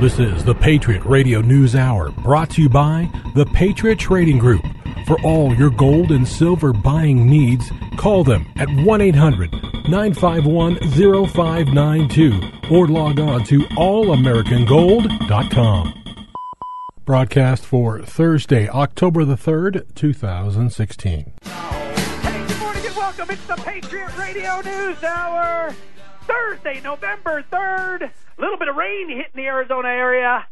This is the Patriot Radio News Hour, brought to you by the Patriot Trading Group. For all your gold and silver buying needs, call them at 1 800 951 0592 or log on to allamericangold.com. Broadcast for Thursday, October the 3rd, 2016. Hey, good morning and welcome. It's the Patriot Radio News Hour. Thursday, November 3rd. A little bit of rain hitting the Arizona area.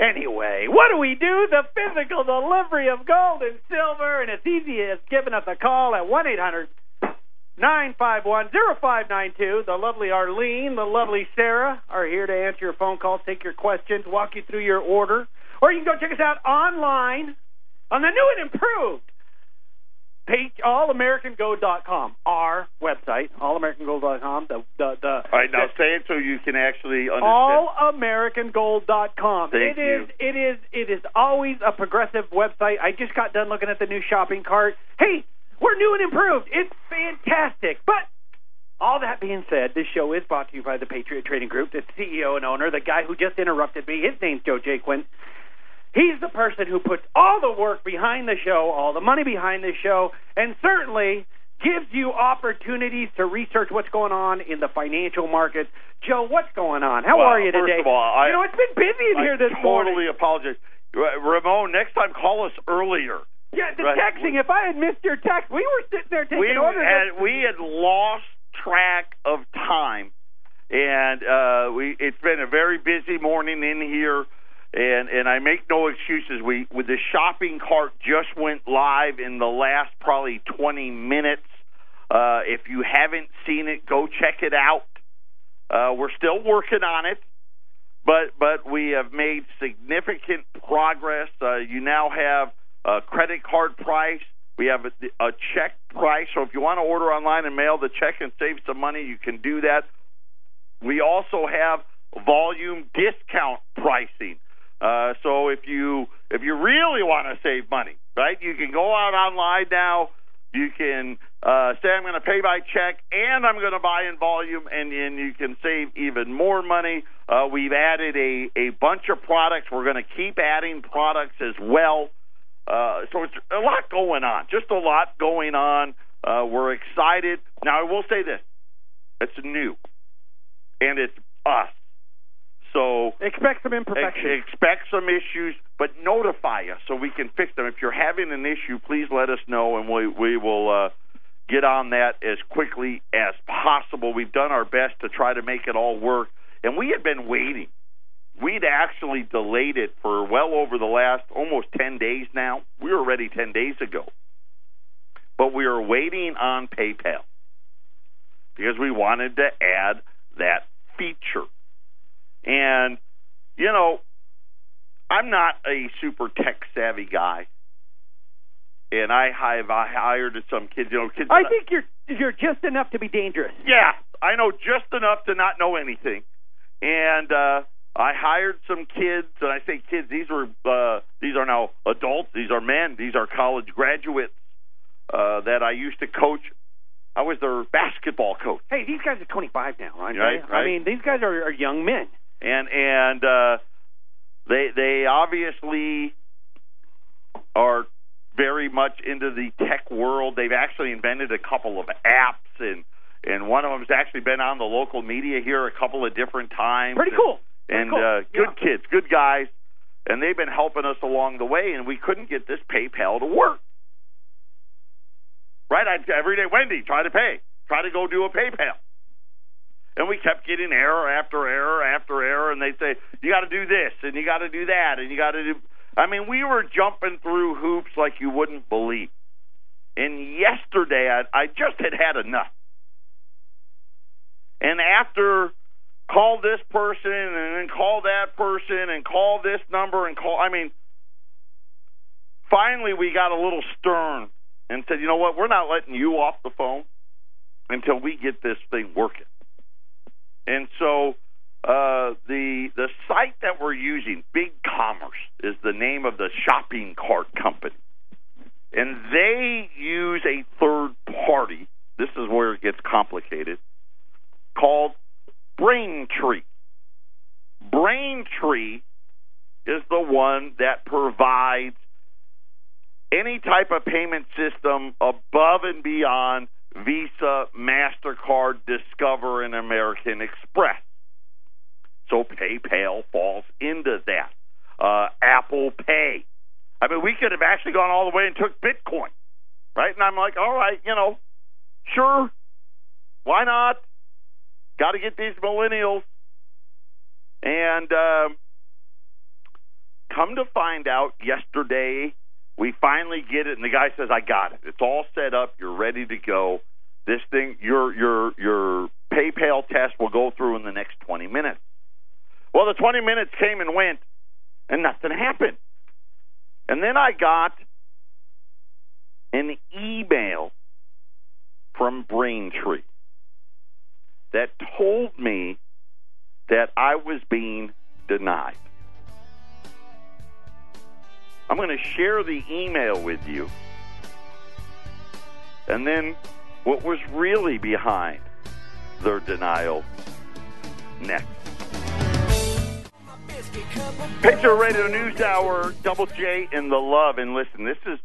Anyway, what do we do? The physical delivery of gold and silver, and it's easy as giving us a call at 1 800 951 0592. The lovely Arlene, the lovely Sarah are here to answer your phone calls, take your questions, walk you through your order. Or you can go check us out online on the new and improved page allamericangold.com, our website, allamericangold.com. The the the All right, now the, say it so you can actually understand. allamericangold.com. Thank It you. is it is it is always a progressive website. I just got done looking at the new shopping cart. Hey, we're new and improved. It's fantastic. But all that being said, this show is brought to you by the Patriot Trading Group. The CEO and owner, the guy who just interrupted me, his name's Joe Jaquin. He's the person who puts all the work behind the show, all the money behind the show, and certainly gives you opportunities to research what's going on in the financial markets. Joe, what's going on? How Well, are you today? first of all, I- you know, it's been busy in I here this totally morning. Totally apologize. Ramon, next time call us earlier. Yeah, the Right. texting. If I had missed your text, we were sitting there taking We orders. had we had lost track of time, and uh, we it's been a very busy morning in here. And and I make no excuses. We with the shopping cart just went live in the last probably 20 minutes. Uh, if you haven't seen it, go check it out. Uh, we're still working on it, but but we have made significant progress. Uh, you now have a credit card price. We have a, a check price. So if you want to order online and mail the check and save some money, you can do that. We also have volume discount pricing. Uh, so if you if you really want to save money, right, you can go out online now. You can uh, say I'm going to pay by check and I'm going to buy in volume, and, and you can save even more money. Uh, we've added a, a bunch of products. We're going to keep adding products as well. Uh, so it's a lot going on, just a lot going on. Uh, we're excited. Now I will say this: it's new, and it's us. Expect some ex- imperfections. expect some issues, but notify us so we can fix them. If you're having an issue, please let us know, and we we will uh, get on that as quickly as possible. We've done our best to try to make it all work, and we had been waiting. We'd actually delayed it for well over the last almost 10 days now. We were ready 10 days ago. But we are waiting on PayPal because we wanted to add that feature. And, you know, I'm not a super tech savvy guy. And I have I hired some kids, you know, kids. I think you're you're just enough to be dangerous. yeah, I know just enough to not know anything. And uh I hired some kids, and I say kids, these were uh these are now adults, these are men, these are college graduates uh that I used to coach. I was their basketball coach. Hey, these guys are 25 now, aren't Right, they? right. I mean, these guys are, are young men. And and uh they they obviously are very much into the tech world. They've actually invented a couple of apps and and one of them's actually been on the local media here a couple of different times. Pretty cool. Pretty And cool. uh good Yeah. kids, good guys. And they've been helping us along the way and we couldn't get this PayPal to work. Right? I every day Wendy, try to pay. Try to go do a PayPal. And we kept getting error after error after error, and they'd say, You got to do this, and you got to do that, and you got to do. I mean, we were jumping through hoops like you wouldn't believe. And yesterday, I, I just had had enough. And after call this person, and then call that person, and call this number, and call, I mean, finally we got a little stern and said, You know what? We're not letting you off the phone until we get this thing working. And so uh, the the site that we're using, Big Commerce, is the name of the shopping cart company, and they use a third party. This is where it gets complicated. Called Braintree. Braintree is the one that provides any type of payment system above and beyond Visa, MasterCard, Discover, and American Express. So PayPal falls into that. Uh, Apple Pay. I mean, we could have actually gone all the way and took Bitcoin, right? And I'm like, all right, you know, sure, why not? Got to get these millennials. And um, come to find out yesterday, we finally get it, and the guy says, "I got it. It's all set up. You're ready to go. This thing, your your your PayPal test will go through in the next 20 minutes." Well, the 20 minutes came and went, and nothing happened. And then I got an email from Braintree that told me that I was being denied. I'm going to share the email with you. And then what was really behind their denial next. Patriot Radio News Hour, Double J and the Love. And listen, this is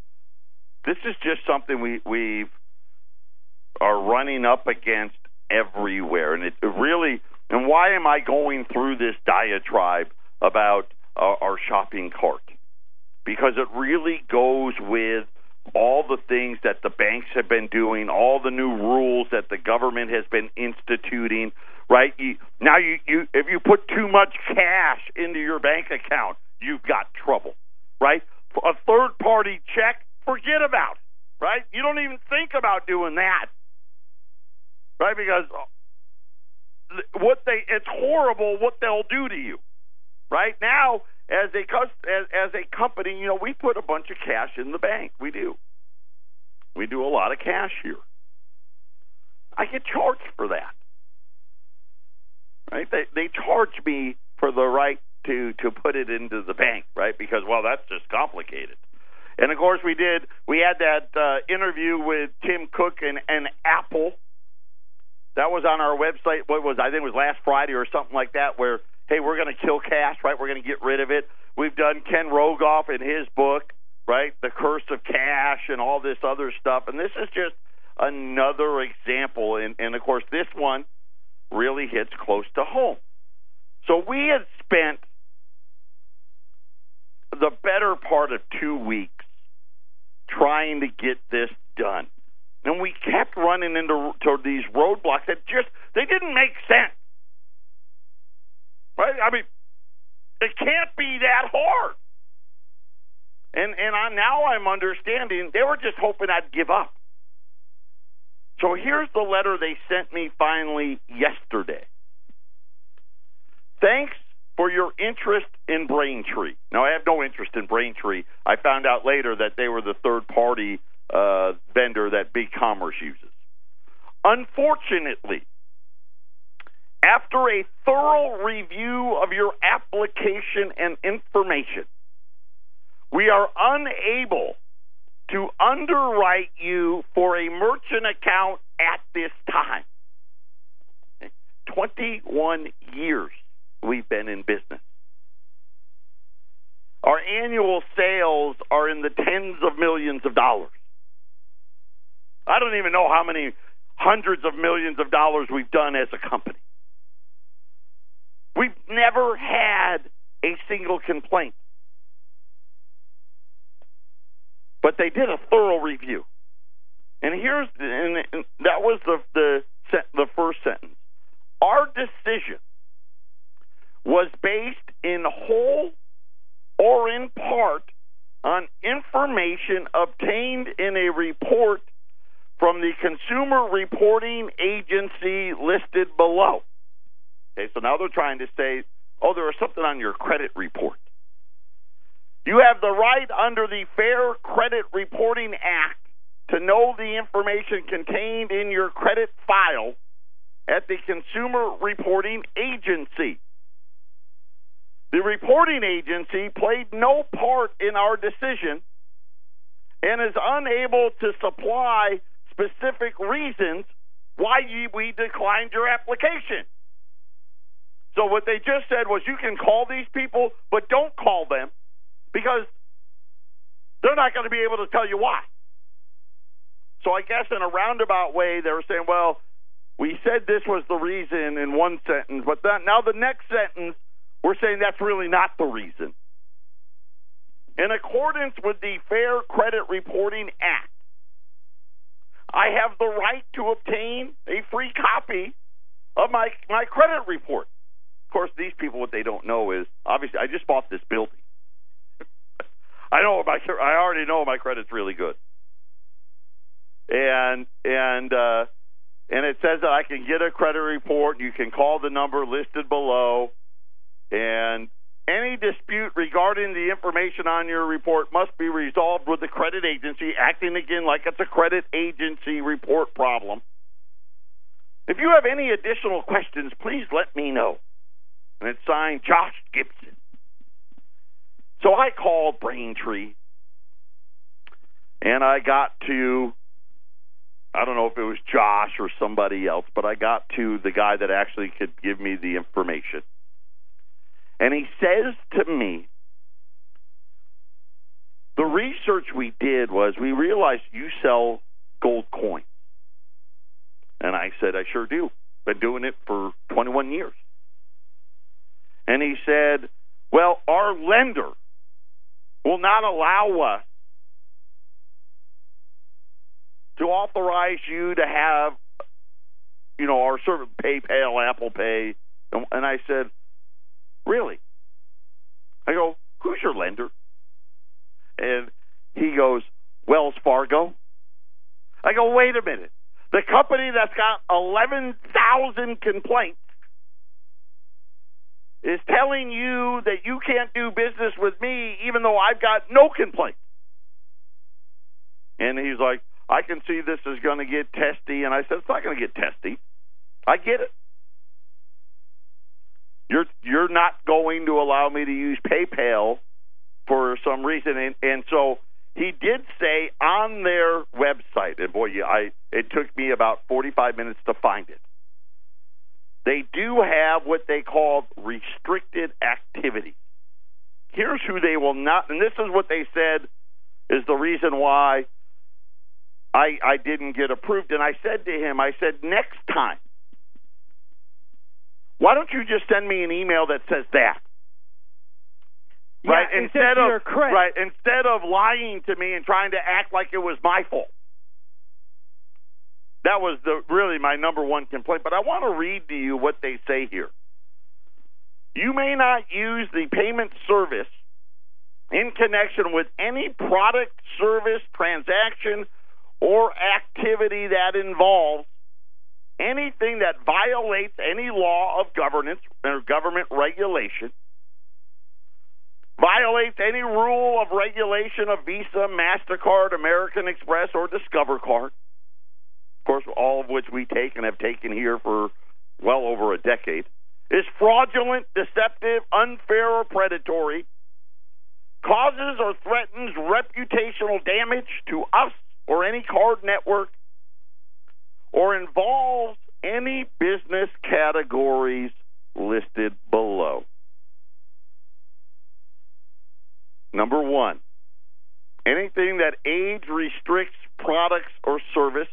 this is just something we we are running up against everywhere, and it really. And why am I going through this diatribe about uh, our shopping cart? Because it really goes with all the things that the banks have been doing, all the new rules that the government has been instituting. Right you, now, you, you if you put too much cash into your bank account, you've got trouble. Right, a third party check, forget about. It, right, you don't even think about doing that right? Because what they it's horrible what they'll do to you. Right now, as a as, as a company, you know, we put a bunch of cash in the bank. We do. We do a lot of cash here. I get charged for that. Right? They they charge me for the right to to put it into the bank, right? Because well, that's just complicated. And of course, we did. We had that uh, interview with Tim Cook and, and Apple that was on our website. What was I think it was last Friday or something like that. Where hey, we're going to kill cash, right? We're going to get rid of it. We've done Ken Rogoff in his book, right? The curse of cash and all this other stuff. And this is just another example. And, and of course, this one really hits close to home. So we had spent the better part of two weeks trying to get this done and we kept running into to these roadblocks that just they didn't make sense. Right? I mean, it can't be that hard. And and I now I'm understanding they were just hoping I'd give up. So here's the letter they sent me finally yesterday. Thanks for your interest in Braintree. Now I have no interest in Braintree. I found out later that they were the third party uh, vendor that Big Commerce uses. Unfortunately, after a thorough review of your application and information, we are unable to underwrite you for a merchant account at this time. 21 years we've been in business. Our annual sales are in the tens of millions of dollars. I don't even know how many hundreds of millions of dollars we've done as a company. We've never had a single complaint. But they did a thorough review. And here's and that was the the the first sentence. Our decision was based in whole or in part on information obtained in a report from the consumer reporting agency listed below. Okay, so now they're trying to say, oh, there was something on your credit report. You have the right under the Fair Credit Reporting Act to know the information contained in your credit file at the Consumer Reporting Agency. The reporting agency played no part in our decision and is unable to supply specific reasons why we declined your application. So what they just said was you can call these people, but don't call them because they're not going to be able to tell you why. So I guess in a roundabout way, they were saying, well, we said this was the reason in one sentence, but that, now the next sentence, we're saying that's really not the reason. In accordance with the Fair Credit Reporting Act, I have the right to obtain a free copy of my my credit report. Course, these people what they don't know is obviously I just bought this building. I know my I already know my credit's really good, and and uh, and it says that I can get a credit report. You can call the number listed below, and any dispute regarding the information on your report must be resolved with the credit agency, acting again like it's a credit agency report problem. If you have any additional questions, please let me know. And it's signed Josh Gibson. So I called Braintree and I got to I don't know if it was Josh or somebody else, but I got to the guy that actually could give me the information. And he says to me, the research we did was we realized you sell gold coins. And I said, I sure do. Been doing it for 21 years. And he said, Well, our lender will not allow us to authorize you to have, you know, our service, PayPal, Apple Pay. And I said, Really? I go, Who's your lender? And he goes, Wells Fargo. I go, Wait a minute. The company that's got 11,000 complaints is telling you that you can't do business with me even though I've got no complaint. And he's like, I can see this is going to get testy. And I said, it's not going to get testy. I get it. You're you're not going to allow me to use PayPal for some reason, and, and so he did say on their website, and boy, I it took me about 45 minutes to find it. They do have what they call restricted activity. Here's who they will not, and this is what they said is the reason why I I didn't get approved. And I said to him, I said next time, why don't you just send me an email that says that? right instead of right instead of lying to me and trying to act like it was my fault that was the really my number one complaint but i want to read to you what they say here you may not use the payment service in connection with any product service transaction or activity that involves anything that violates any law of governance or government regulation violates any rule of regulation of Visa, MasterCard, American Express, or Discover Card. Of course, all of which we take and have taken here for well over a decade. Is fraudulent, deceptive, unfair, or predatory, causes or threatens reputational damage to us or any card network, or involves any business categories listed below. Number one, anything that age restricts products or service.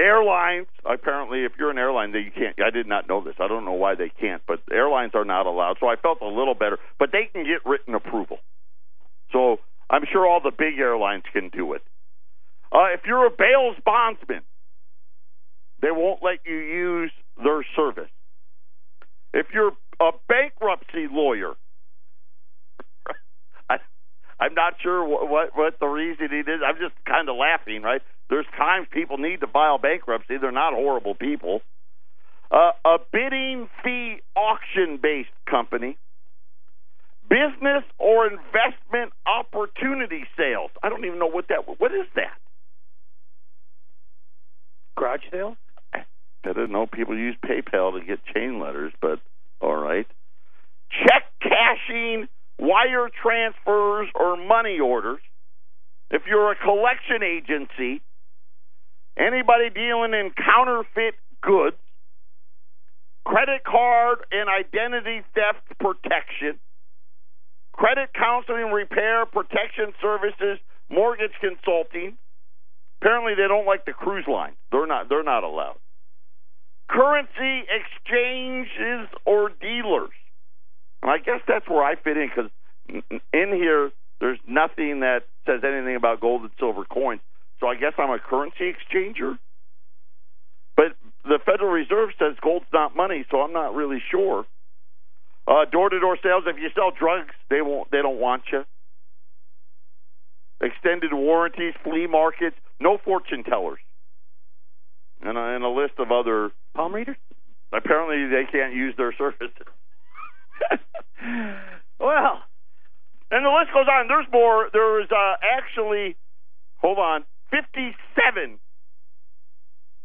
Airlines, apparently, if you're an airline, you can't. I did not know this. I don't know why they can't, but airlines are not allowed. So I felt a little better. But they can get written approval. So I'm sure all the big airlines can do it. Uh, if you're a bail's bondsman, they won't let you use their service. If you're a bankruptcy lawyer, I'm not sure what, what what the reasoning is. I'm just kind of laughing, right? There's times people need to file bankruptcy. They're not horrible people. Uh, a bidding fee auction based company, business or investment opportunity sales. I don't even know what that. What is that? Garage sale. I didn't know people use PayPal to get chain letters, but all right. Check cashing wire transfers, or money orders. If you're a collection agency, anybody dealing in counterfeit goods, credit card and identity theft protection, credit counseling, repair, protection services, mortgage consulting. Apparently, they don't like the cruise line. They're not. They're not allowed. Currency exchanges or dealers. And I guess that's where I fit in because in here there's nothing that says anything about gold and silver coins. So I guess I'm a currency exchanger. But the Federal Reserve says gold's not money, so I'm not really sure. Door to door sales. If you sell drugs, they won't. They don't want you. Extended warranties, flea markets, no fortune tellers, and a, and a list of other palm readers. Apparently, they can't use their services. well, and the list goes on. There's more. There's uh, actually, hold on, 57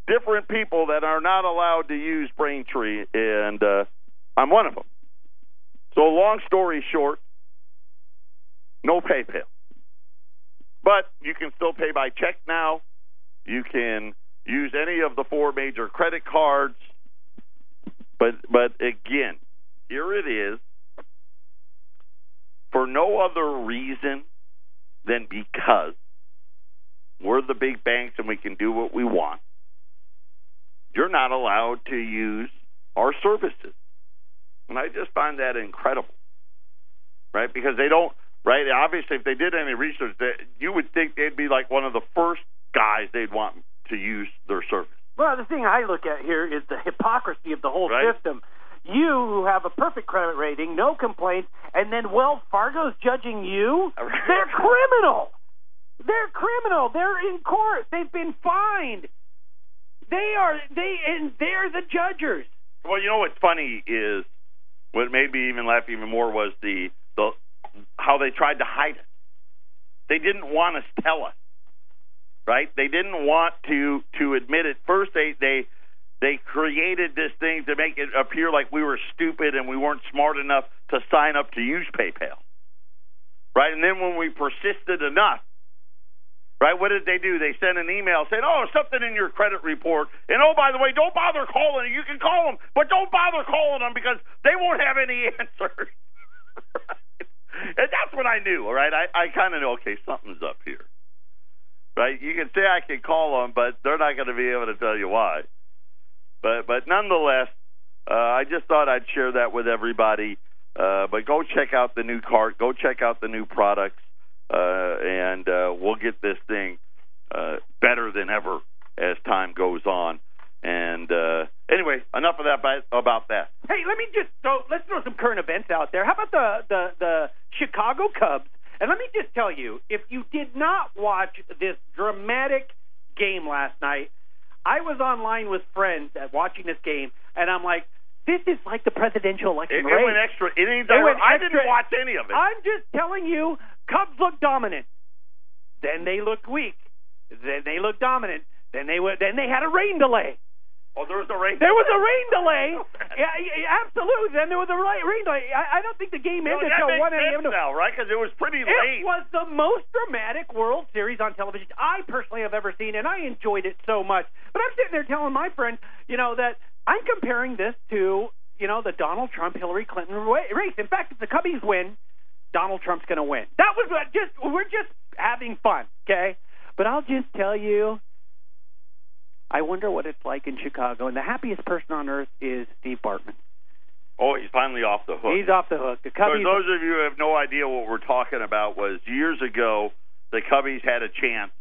different people that are not allowed to use Braintree, and uh, I'm one of them. So, long story short, no PayPal. But you can still pay by check now. You can use any of the four major credit cards. But but again, here it is for no other reason than because we're the big banks and we can do what we want. You're not allowed to use our services. And I just find that incredible. Right? Because they don't right? Obviously if they did any research that you would think they'd be like one of the first guys they'd want to use their service. Well, the thing I look at here is the hypocrisy of the whole right? system. You who have a perfect credit rating, no complaints, and then Wells Fargo's judging you. They're criminal. They're criminal. They're in court. They've been fined. They are they and they're the judges. Well, you know what's funny is what made me even laugh even more was the the how they tried to hide it. They didn't want to tell us, right? They didn't want to to admit it. First, they they they created this thing to make it appear like we were stupid and we weren't smart enough to sign up to use PayPal, right? And then when we persisted enough, right? What did they do? They sent an email saying, "Oh, something in your credit report, and oh, by the way, don't bother calling. You can call them, but don't bother calling them because they won't have any answers." right? And that's what I knew. All right, I I kind of know. Okay, something's up here. Right? You can say I can call them, but they're not going to be able to tell you why. But but nonetheless, uh, I just thought I'd share that with everybody. Uh, but go check out the new cart. Go check out the new products, uh, and uh, we'll get this thing uh, better than ever as time goes on. And uh, anyway, enough of that about that. Hey, let me just throw let's throw some current events out there. How about the the the Chicago Cubs? And let me just tell you, if you did not watch this dramatic game last night, I was online with friends at watching this game, and I'm like, this is like the presidential election It, it went extra innings. It went I extra- didn't watch any of it. I'm just telling you, Cubs look dominant. Then they looked weak. Then they looked dominant. Then they were. Then they had a rain delay. Oh, there was a rain. There was a rain delay. Yeah, yeah, absolutely. Then there was a rain delay. I, I don't think the game No, ended until makes one a.m. now, right? Because it was pretty It late. It was the most dramatic World Series on television I personally have ever seen, and I enjoyed it so much. But I'm sitting there telling my friend, you know, that I'm comparing this to, you know, the Donald Trump Hillary Clinton race. In fact, if the Cubbies win, Donald Trump's going to win. That was what just we're just having fun, okay? But I'll just tell you, I wonder what it's like in Chicago, and the happiest person on earth is Steve Bartman. oh, he's finally off the hook. He's off the hook. The Cubbies. For those of you who have no idea what we're talking about, was years ago the Cubbies had a chance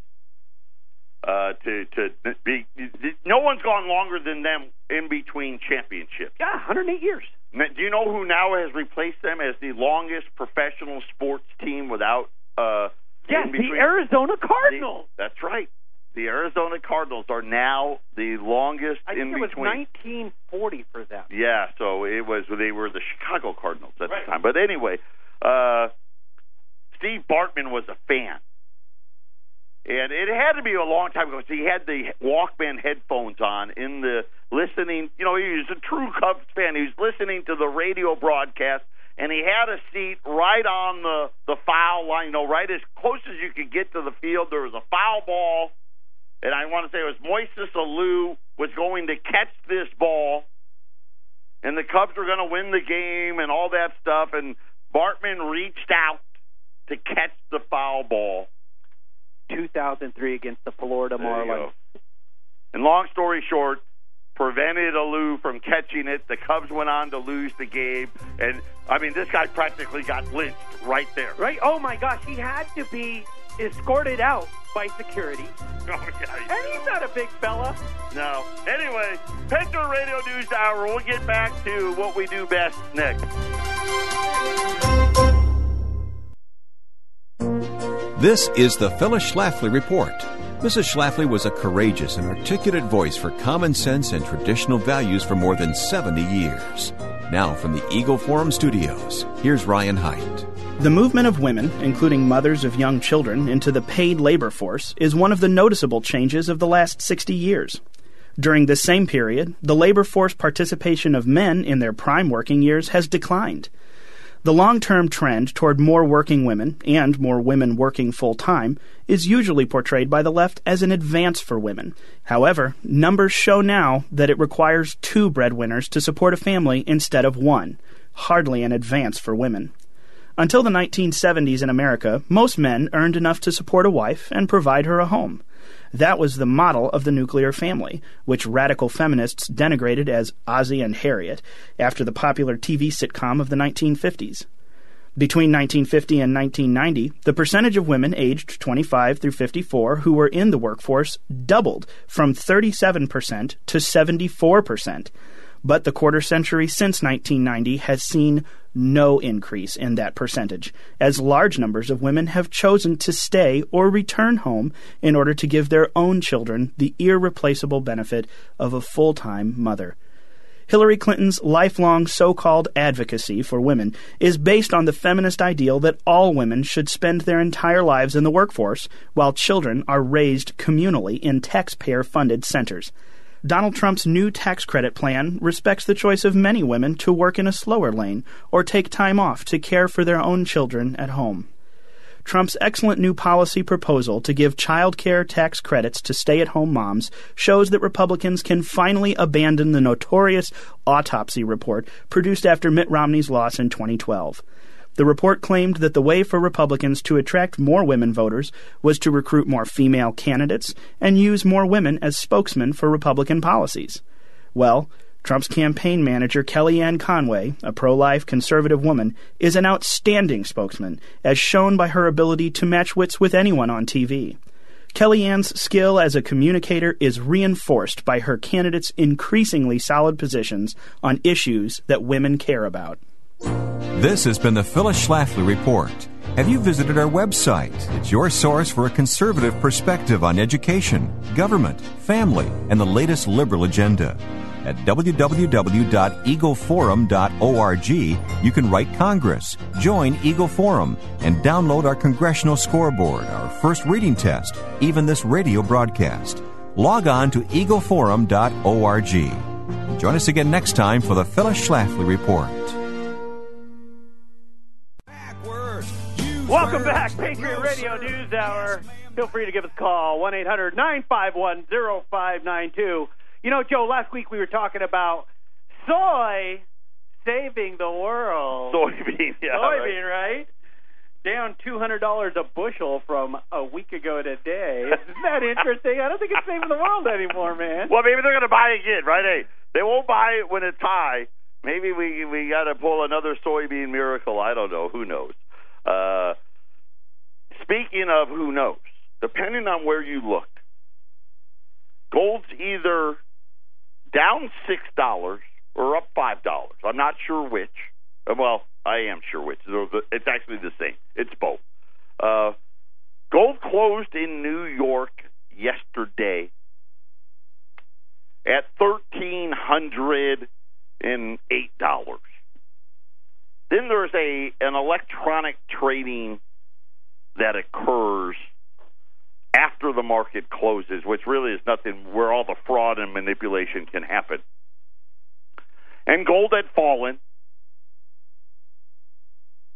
uh, to to be. No one's gone longer than them in between championships. yeah, 108 years. Do you know who now has replaced them as the longest professional sports team without? Uh, Yes, the Arizona Cardinals. That's right. The Arizona Cardinals are now the longest I in think it was between. 1940 for them. Yeah, so it was they were the Chicago Cardinals at Right. the time. But anyway, uh Steve Bartman was a fan. And it had to be a long time ago. So he had the Walkman headphones on in the listening. You know, he was a true Cubs fan. He was listening to the radio broadcast, and he had a seat right on the the foul line. You know, right as close as you could get to the field. There was a foul ball, and I want to say it was Moises Alou was going to catch this ball, and the Cubs were going to win the game and all that stuff. And Bartman reached out to catch the foul ball. 2003 against the Florida Marlins. And long story short, prevented Alou from catching it. The Cubs went on to lose the game, and I mean, this guy practically got lynched right there. Right? Oh my gosh, he had to be escorted out by security. Oh, yeah, And he's not a big fella. No. Anyway, Patriot Radio News Hour. We'll get back to what we do best next. This is the Phyllis Schlafly Report. Mrs. Schlafly was a courageous and articulate voice for common sense and traditional values for more than 70 years. Now, from the Eagle Forum Studios, here's Ryan Haidt. The movement of women, including mothers of young children, into the paid labor force is one of the noticeable changes of the last 60 years. During this same period, the labor force participation of men in their prime working years has declined. The long term trend toward more working women and more women working full time is usually portrayed by the left as an advance for women. However, numbers show now that it requires two breadwinners to support a family instead of one, hardly an advance for women. Until the 1970s in America, most men earned enough to support a wife and provide her a home. That was the model of the nuclear family, which radical feminists denigrated as Ozzie and Harriet after the popular TV sitcom of the 1950s. Between 1950 and 1990, the percentage of women aged 25 through 54 who were in the workforce doubled from 37% to 74%. But the quarter century since 1990 has seen no increase in that percentage, as large numbers of women have chosen to stay or return home in order to give their own children the irreplaceable benefit of a full time mother. Hillary Clinton's lifelong so called advocacy for women is based on the feminist ideal that all women should spend their entire lives in the workforce, while children are raised communally in taxpayer funded centers. Donald Trump's new tax credit plan respects the choice of many women to work in a slower lane or take time off to care for their own children at home. Trump's excellent new policy proposal to give child care tax credits to stay at home moms shows that Republicans can finally abandon the notorious autopsy report produced after Mitt Romney's loss in 2012. The report claimed that the way for Republicans to attract more women voters was to recruit more female candidates and use more women as spokesmen for Republican policies. Well, Trump's campaign manager, Kellyanne Conway, a pro life conservative woman, is an outstanding spokesman, as shown by her ability to match wits with anyone on TV. Kellyanne's skill as a communicator is reinforced by her candidates' increasingly solid positions on issues that women care about. This has been the Phyllis Schlafly Report. Have you visited our website? It's your source for a conservative perspective on education, government, family, and the latest liberal agenda. At www.eagleforum.org, you can write Congress, join Eagle Forum, and download our congressional scoreboard, our first reading test, even this radio broadcast. Log on to eagleforum.org. Join us again next time for the Phyllis Schlafly Report. Welcome back, Patriot Radio News Hour. Feel free to give us a call, 1 800 951 0592. You know, Joe, last week we were talking about soy saving the world. Soybean, yeah. Soybean, right. right? Down $200 a bushel from a week ago today. Isn't that interesting? I don't think it's saving the world anymore, man. Well, maybe they're going to buy it again, right? Hey, they won't buy it when it's high. Maybe we we got to pull another soybean miracle. I don't know. Who knows? Uh, speaking of who knows, depending on where you look, gold's either down six dollars or up five dollars. I'm not sure which. Uh, Well, I am sure which. It's actually the same. It's both. Uh, gold closed in New York yesterday at thirteen hundred and eight dollars. Then there's a an electronic trading that occurs after the market closes, which really is nothing where all the fraud and manipulation can happen. And gold had fallen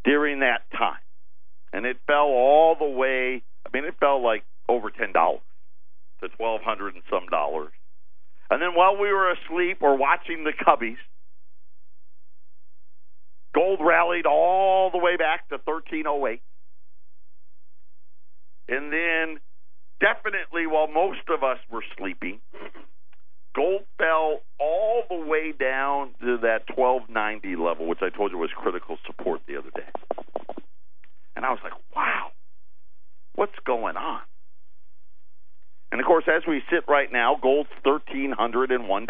during that time. And it fell all the way I mean it fell like over ten dollars to twelve hundred and some dollars. And then while we were asleep or watching the Cubbies, Gold rallied all the way back to 1308. And then, definitely while most of us were sleeping, gold fell all the way down to that 1290 level, which I told you was critical support the other day. And I was like, wow, what's going on? And of course, as we sit right now, gold's $1,301.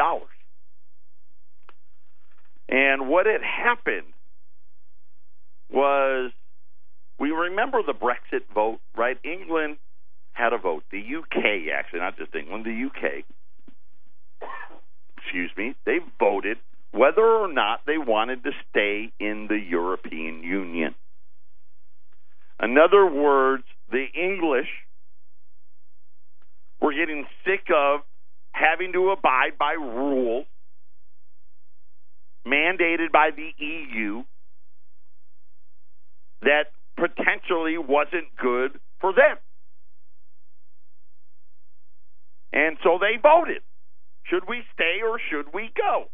And what had happened was we remember the Brexit vote, right? England had a vote. The UK, actually, not just England, the UK, excuse me, they voted whether or not they wanted to stay in the European Union. In other words, the English were getting sick of having to abide by rules mandated by the EU that potentially wasn't good for them. And so they voted. Should we stay or should we go?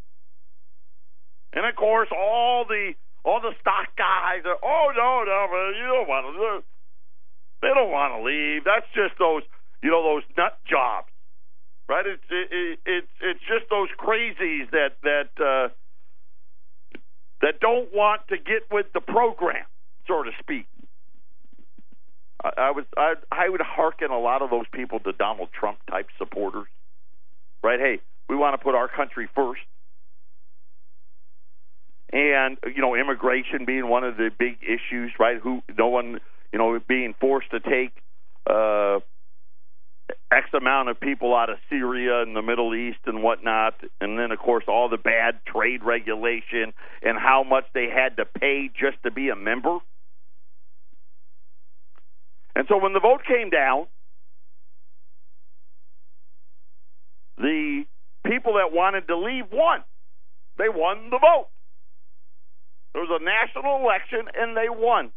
And of course, all the all the stock guys are, oh no, no, you don't want to. They don't want to leave. That's just those, you know, those nut jobs, right? It's it, it's it's just those crazies that that uh, that don't want to get with the program, so to speak. I, I was I I would hearken a lot of those people to Donald Trump type supporters, right? Hey, we want to put our country first. And you know immigration being one of the big issues right? Who no one you know being forced to take uh x amount of people out of Syria and the Middle East and whatnot. And then of course all the bad trade regulation and how much they had to pay just to be a member and so when the vote came down the people that wanted to leave won they won the vote there was a national election, and they won.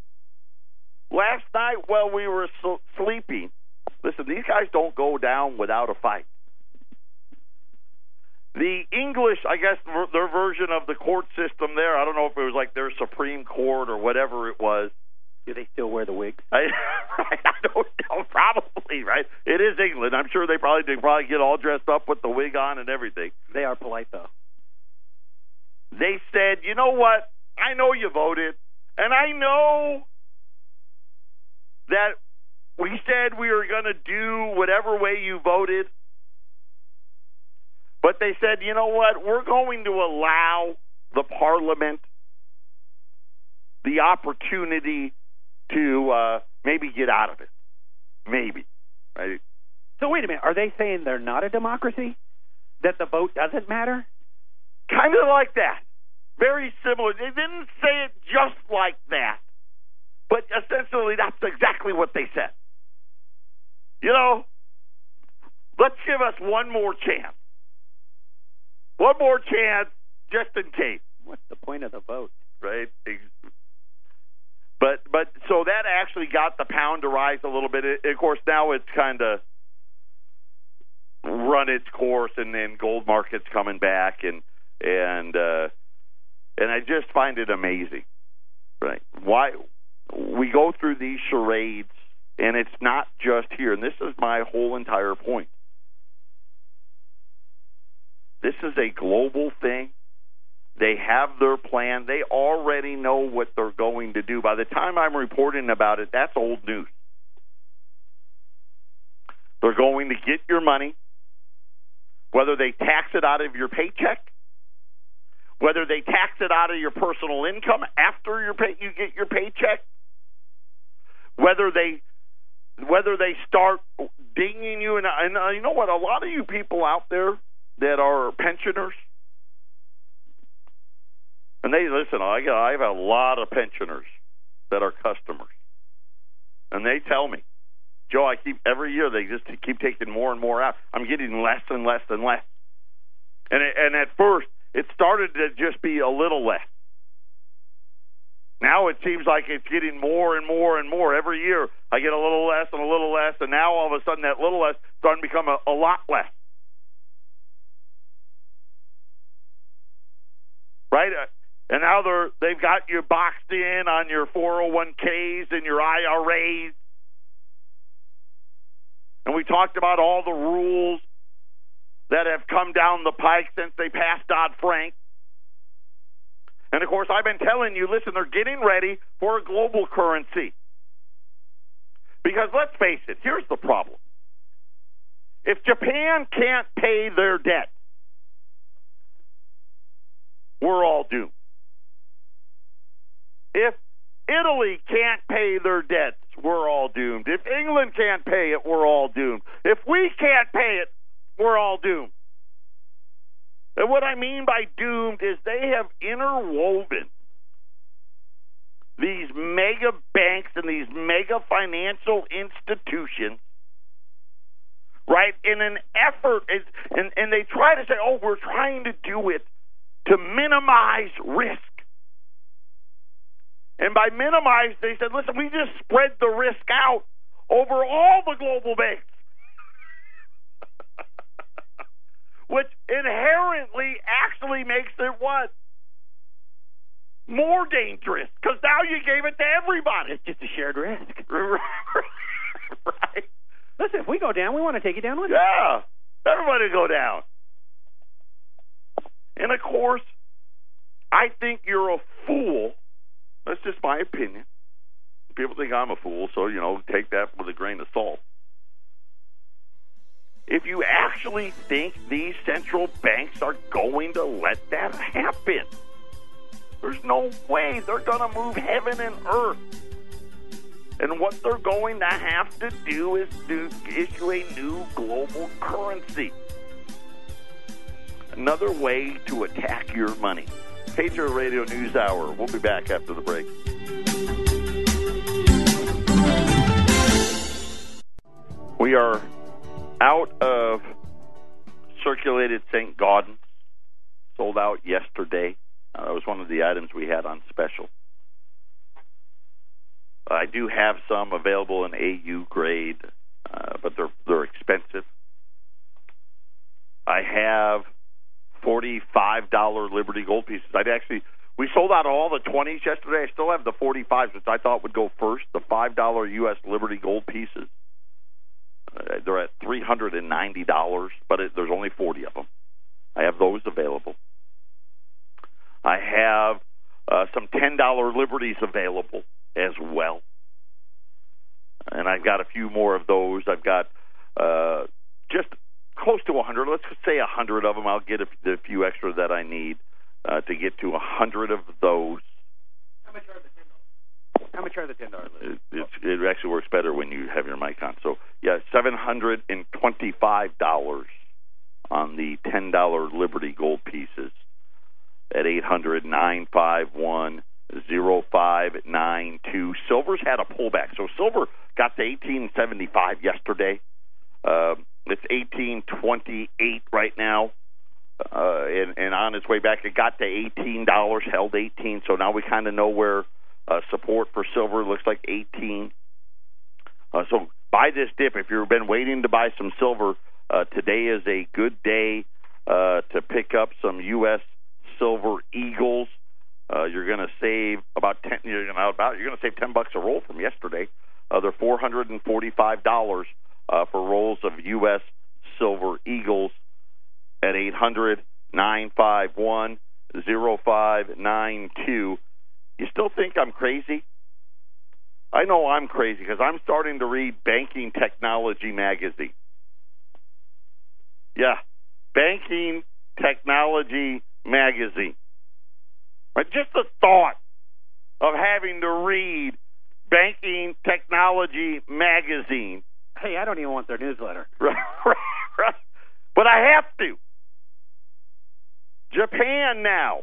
Last night, while we were sleeping, listen, these guys don't go down without a fight. The English, I guess, their version of the court system there, I don't know if it was like their Supreme Court or whatever it was. Do they still wear the wigs? I, I don't know. Probably, right? It is England. I'm sure they probably they probably get all dressed up with the wig on and everything. They are polite, though. They said, you know what? I know you voted, and I know that we said we were going to do whatever way you voted. But they said, you know what? We're going to allow the parliament the opportunity to uh, maybe get out of it. Maybe. Right? So wait a minute. Are they saying they're not a democracy? That the vote doesn't matter? Kind of like that. Very similar. They didn't say it just like that, but essentially that's exactly what they said. You know, let's give us one more chance. One more chance just in case. What's the point of the vote? Right. But but so that actually got the pound to rise a little bit. It, of course, now it's kind of run its course, and then gold markets coming back, and and uh, and I just find it amazing. Right? Why we go through these charades, and it's not just here. And this is my whole entire point. This is a global thing. They have their plan. They already know what they're going to do. By the time I'm reporting about it, that's old news. They're going to get your money, whether they tax it out of your paycheck whether they tax it out of your personal income after your pay, you get your paycheck, whether they whether they start dinging you, and, and uh, you know what, a lot of you people out there that are pensioners, and they listen. I I have a lot of pensioners that are customers, and they tell me, Joe, I keep every year they just keep taking more and more out. I'm getting less and less and less, and and at first it started to just be a little less. Now it seems like it's getting more and more and more. Every year I get a little less and a little less, and now all of a sudden that little less starting to become a, a lot less. Right? Uh, And now they're they've got you boxed in on your 401ks and your IRAs. And we talked about all the rules that have come down the pike since they passed Dodd Frank. And of course, I've been telling you, listen, they're getting ready for a global currency. Because let's face it, here's the problem. If Japan can't pay their debt, we're all doomed. If Italy can't pay their debts, we're all doomed. If England can't pay it, we're all doomed. If we can't pay it, we're all doomed. And what I mean by doomed is they have interwoven these mega banks and these mega financial institutions, right, in an effort, and, and they try to say, oh, we're trying to do it to minimize risk. And by minimize, they said, listen, we just spread the risk out over all the global banks. Which inherently actually makes it what? More dangerous. Because now you gave it to everybody. It's just a shared risk. right. Listen, if we go down, we want to take it down with us. Yeah. Everybody go down. And of course, I think you're a fool. That's just my opinion. People think I'm a fool, so, you know, take that with a grain of salt. If you actually think these central banks are going to let that happen, there's no way they're going to move heaven and earth. And what they're going to have to do is to issue a new global currency. Another way to attack your money. Patriot Radio News Hour. We'll be back after the break. We are out of circulated St. Gaudens. Sold out yesterday. Uh, that was one of the items we had on special. I do have some available in AU grade, uh, but they're they're expensive. I have forty-five dollar Liberty Gold pieces. I'd actually we sold out all the twenties yesterday. I still have the forty-fives, which I thought would go first. The five dollar U.S. Liberty Gold pieces. Uh, they're at three hundred and ninety dollars, but it, there's only forty of them. I have those available. I have uh, some ten dollar Liberties available as well, and I've got a few more of those. I've got uh, just close to a 100. Let's say a 100 of them. I'll get a, a few extra that I need uh, to get to a 100 of those. How much are the ten dollars? How much are the ten dollars? It, it's, it actually works better when you have your mic on. So yeah, seven hundred and twenty-five dollars on the ten dollar Liberty Gold pieces at eight hundred nine five one zero five nine two. Silver's had a pullback, so silver got to eighteen seventy five yesterday. Uh, it's eighteen twenty eight right now, uh, and, and on its way back, it got to eighteen dollars, held eighteen. So now we kind of know where uh, support for silver looks like eighteen. Uh, so buy this dip if you've been waiting to buy some silver. Uh, today is a good day uh, to pick up some U.S. silver eagles. Uh, you're going to save about ten. You're going to save ten bucks a roll from yesterday. Uh, they're four hundred and forty-five dollars uh, for rolls of U.S. silver eagles at eight hundred nine five one zero five nine two. You still think I'm crazy? I know I'm crazy because I'm starting to read Banking Technology magazine. Yeah, Banking Technology magazine. But just the thought of having to read Banking Technology magazine. Hey, I don't even want their newsletter. Right, right, right. But I have to. Japan now.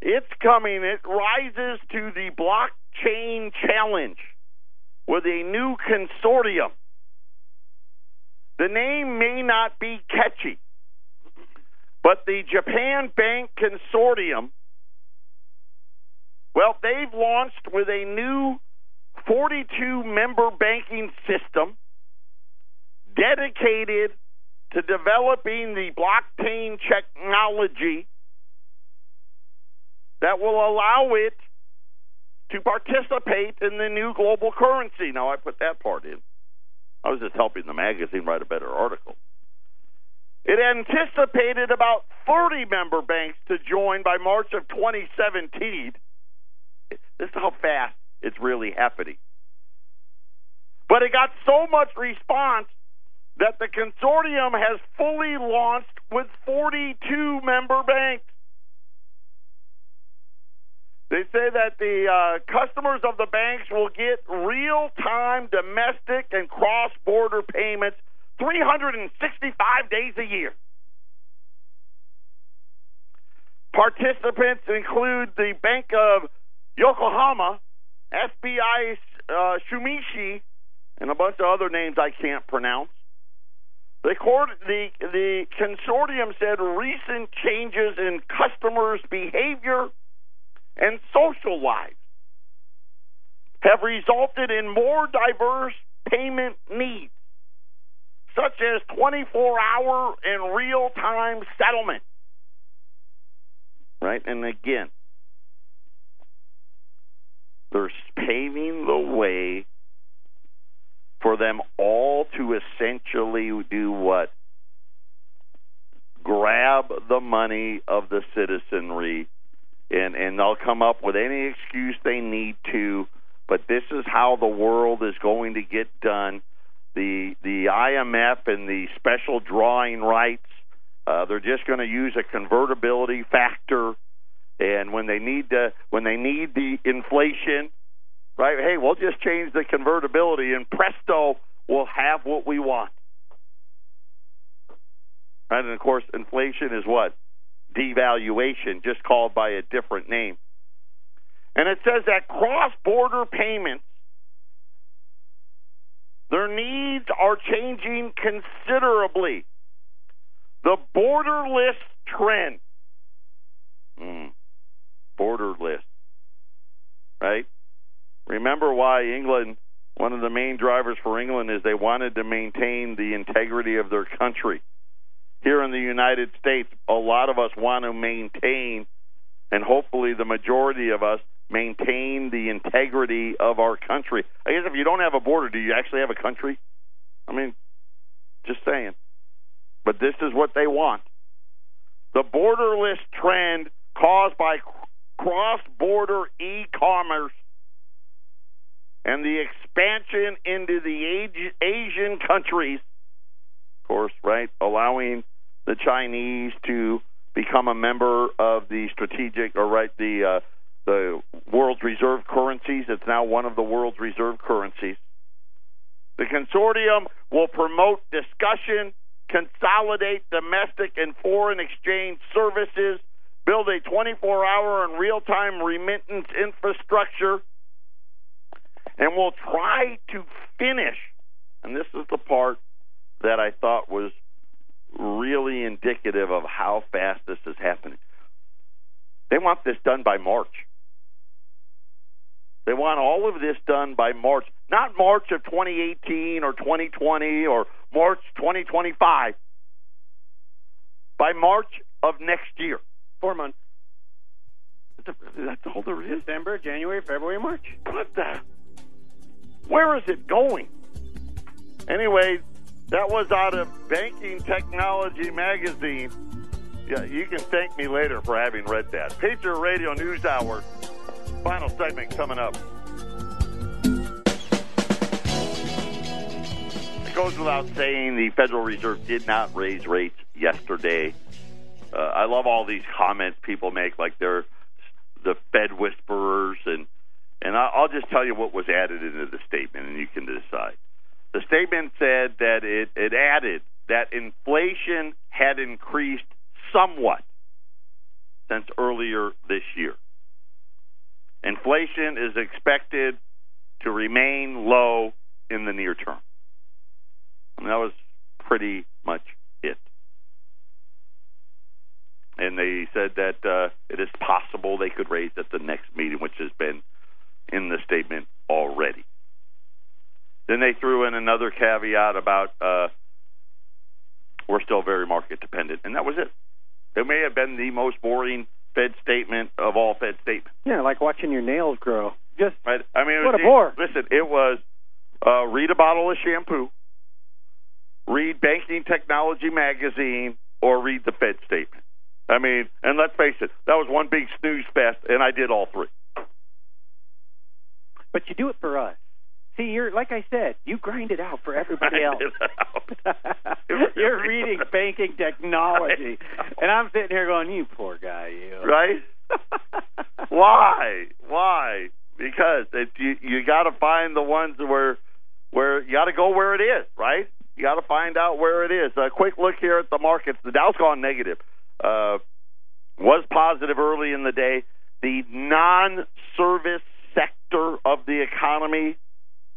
It's coming. It rises to the blockchain challenge with a new consortium. The name may not be catchy, but the Japan Bank Consortium, well, they've launched with a new 42 member banking system dedicated to developing the blockchain technology that will allow it to participate in the new global currency. Now, I put that part in. I was just helping the magazine write a better article. It anticipated about 30 member banks to join by March of 2017. This is how fast it's really happening. But it got so much response that the consortium has fully launched with 42 member banks. They say that the uh, customers of the banks will get real time domestic and cross border payments 365 days a year. Participants include the Bank of Yokohama, SBI uh, Shumishi, and a bunch of other names I can't pronounce. The, court, the, the consortium said recent changes in customers' behavior and social lives have resulted in more diverse payment needs, such as 24 hour and real time settlement. Right? And again, they're paving the way for them all to essentially do what? Grab the money of the citizenry and and they'll come up with any excuse they need to but this is how the world is going to get done the the IMF and the special drawing rights uh, they're just going to use a convertibility factor and when they need to when they need the inflation right? Hey, we'll just change the convertibility, and presto, we'll have what we want. Right? And of course, inflation is what? Devaluation, just called by a different name. And it says that cross border payments, their needs are changing considerably. The borderless trend. Mm, borderless. Right? Remember why England, one of the main drivers for England is they wanted to maintain the integrity of their country. Here in the United States, a lot of us want to maintain, and hopefully the majority of us maintain the integrity of our country. I guess if you don't have a border, do you actually have a country? I mean, just saying. But this is what they want. The borderless trend caused by cross border e commerce and the expansion into the Asian countries, of course, right, allowing the Chinese to become a member of the strategic or right the uh, the world's reserve currencies. It's now one of the world's reserve currencies. The consortium will promote discussion, consolidate domestic and foreign exchange services, build a 24 hour and real time remittance infrastructure, and we'll try to finish. And this is the part that I thought was really indicative of how fast this is happening. They want this done by March. They want all of this done by March, not March of 2018 or 2020 or March 2025. By March of next year. Four months. That's all there is. December, January, February, March. What the? Where is it going? Anyway, that was out of Banking Technology Magazine. Yeah, you can thank me later for having read that. Patriot Radio News Hour. Final segment coming up. It goes without saying the Federal Reserve did not raise rates yesterday. Uh, I love all these comments people make, like they're the Fed whisperers and and I'll just tell you what was added into the statement, and you can decide. The statement said that it, it added that inflation had increased somewhat since earlier this year. Inflation is expected to remain low in the near term. And that was pretty much it. And they said that uh, it is possible they could raise at the next meeting, which has been in the statement already. Then they threw in another caveat about uh, we're still very market dependent, and that was it. It may have been the most boring Fed statement of all Fed statements. Yeah, like watching your nails grow. Just right? I mean, what was, a bore. Listen, it was uh, read a bottle of shampoo, read Banking Technology magazine, or read the Fed statement. I mean, and let's face it, that was one big snooze fest, and I did all three. But you do it for us. See, you're like I said, you grind it out for everybody else. you're reading banking technology, and I'm sitting here going, "You poor guy, you." Right? Why? Why? Because it, you you got to find the ones where where you got to go where it is, right? You got to find out where it is. A quick look here at the markets. The Dow's gone negative. Uh, was positive early in the day. The non-service sector of the economy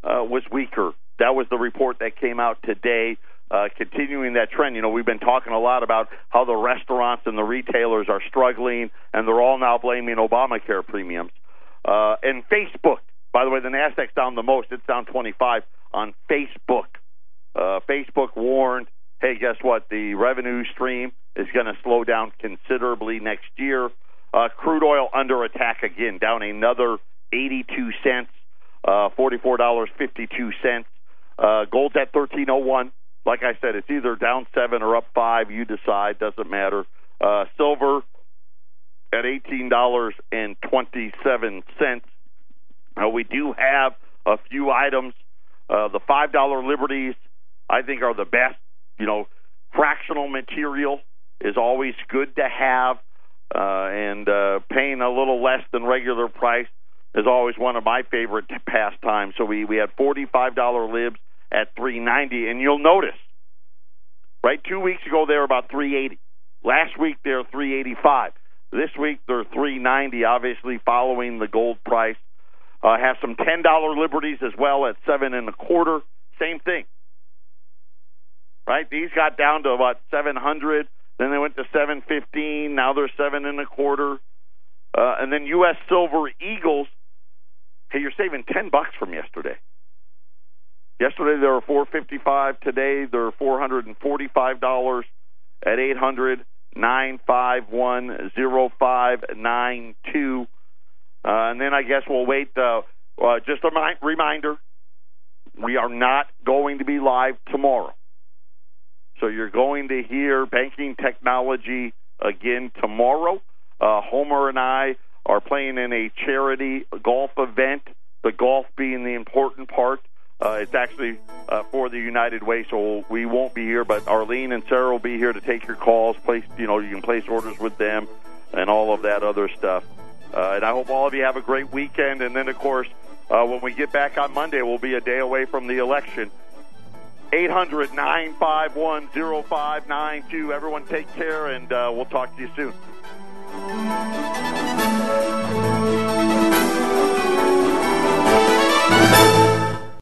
uh, was weaker. That was the report that came out today, uh, continuing that trend. You know, we've been talking a lot about how the restaurants and the retailers are struggling, and they're all now blaming Obamacare premiums. Uh, and Facebook, by the way, the Nasdaq's down the most. It's down 25 on Facebook. Uh, Facebook warned, hey, guess what? The revenue stream is going to slow down considerably next year. Uh, crude oil under attack again, down another 82 cents uh, $44.52. Uh, gold's at 1301. Like I said, it's either down seven or up five. You decide. Doesn't matter. Uh, silver at $18.27. Uh, we do have a few items. Uh, the $5 liberties, I think, are the best. You know, fractional material is always good to have, uh, and uh, paying a little less than regular price is always one of my favorite pastimes. So we we had forty five dollar libs at three ninety, and you'll notice, right? Two weeks ago they were about three eighty. Last week they're three eighty five. This week they're three ninety. Obviously following the gold price. Uh, have some ten dollar liberties as well at seven and a quarter. Same thing. Right? These got down to about seven hundred. Then they went to seven fifteen. Now they're seven and a quarter. Uh, and then U.S. Silver Eagles Hey, you're saving ten bucks from yesterday. Yesterday they were four fifty five. Today they're four hundred and forty five dollars at eight hundred nine five one zero five nine two. Uh, and then I guess we'll wait. Uh, uh, just a mi- reminder: we are not going to be live tomorrow. So you're going to hear banking technology again tomorrow. Uh, Homer and I are playing in a charity golf event. The golf being the important part. Uh, it's actually uh, for the United Way, so we won't be here, but Arlene and Sarah will be here to take your calls. Place, you know, you can place orders with them, and all of that other stuff. Uh, and I hope all of you have a great weekend. And then, of course, uh, when we get back on Monday, we'll be a day away from the election. 800 951 0592. Everyone take care, and uh, we'll talk to you soon.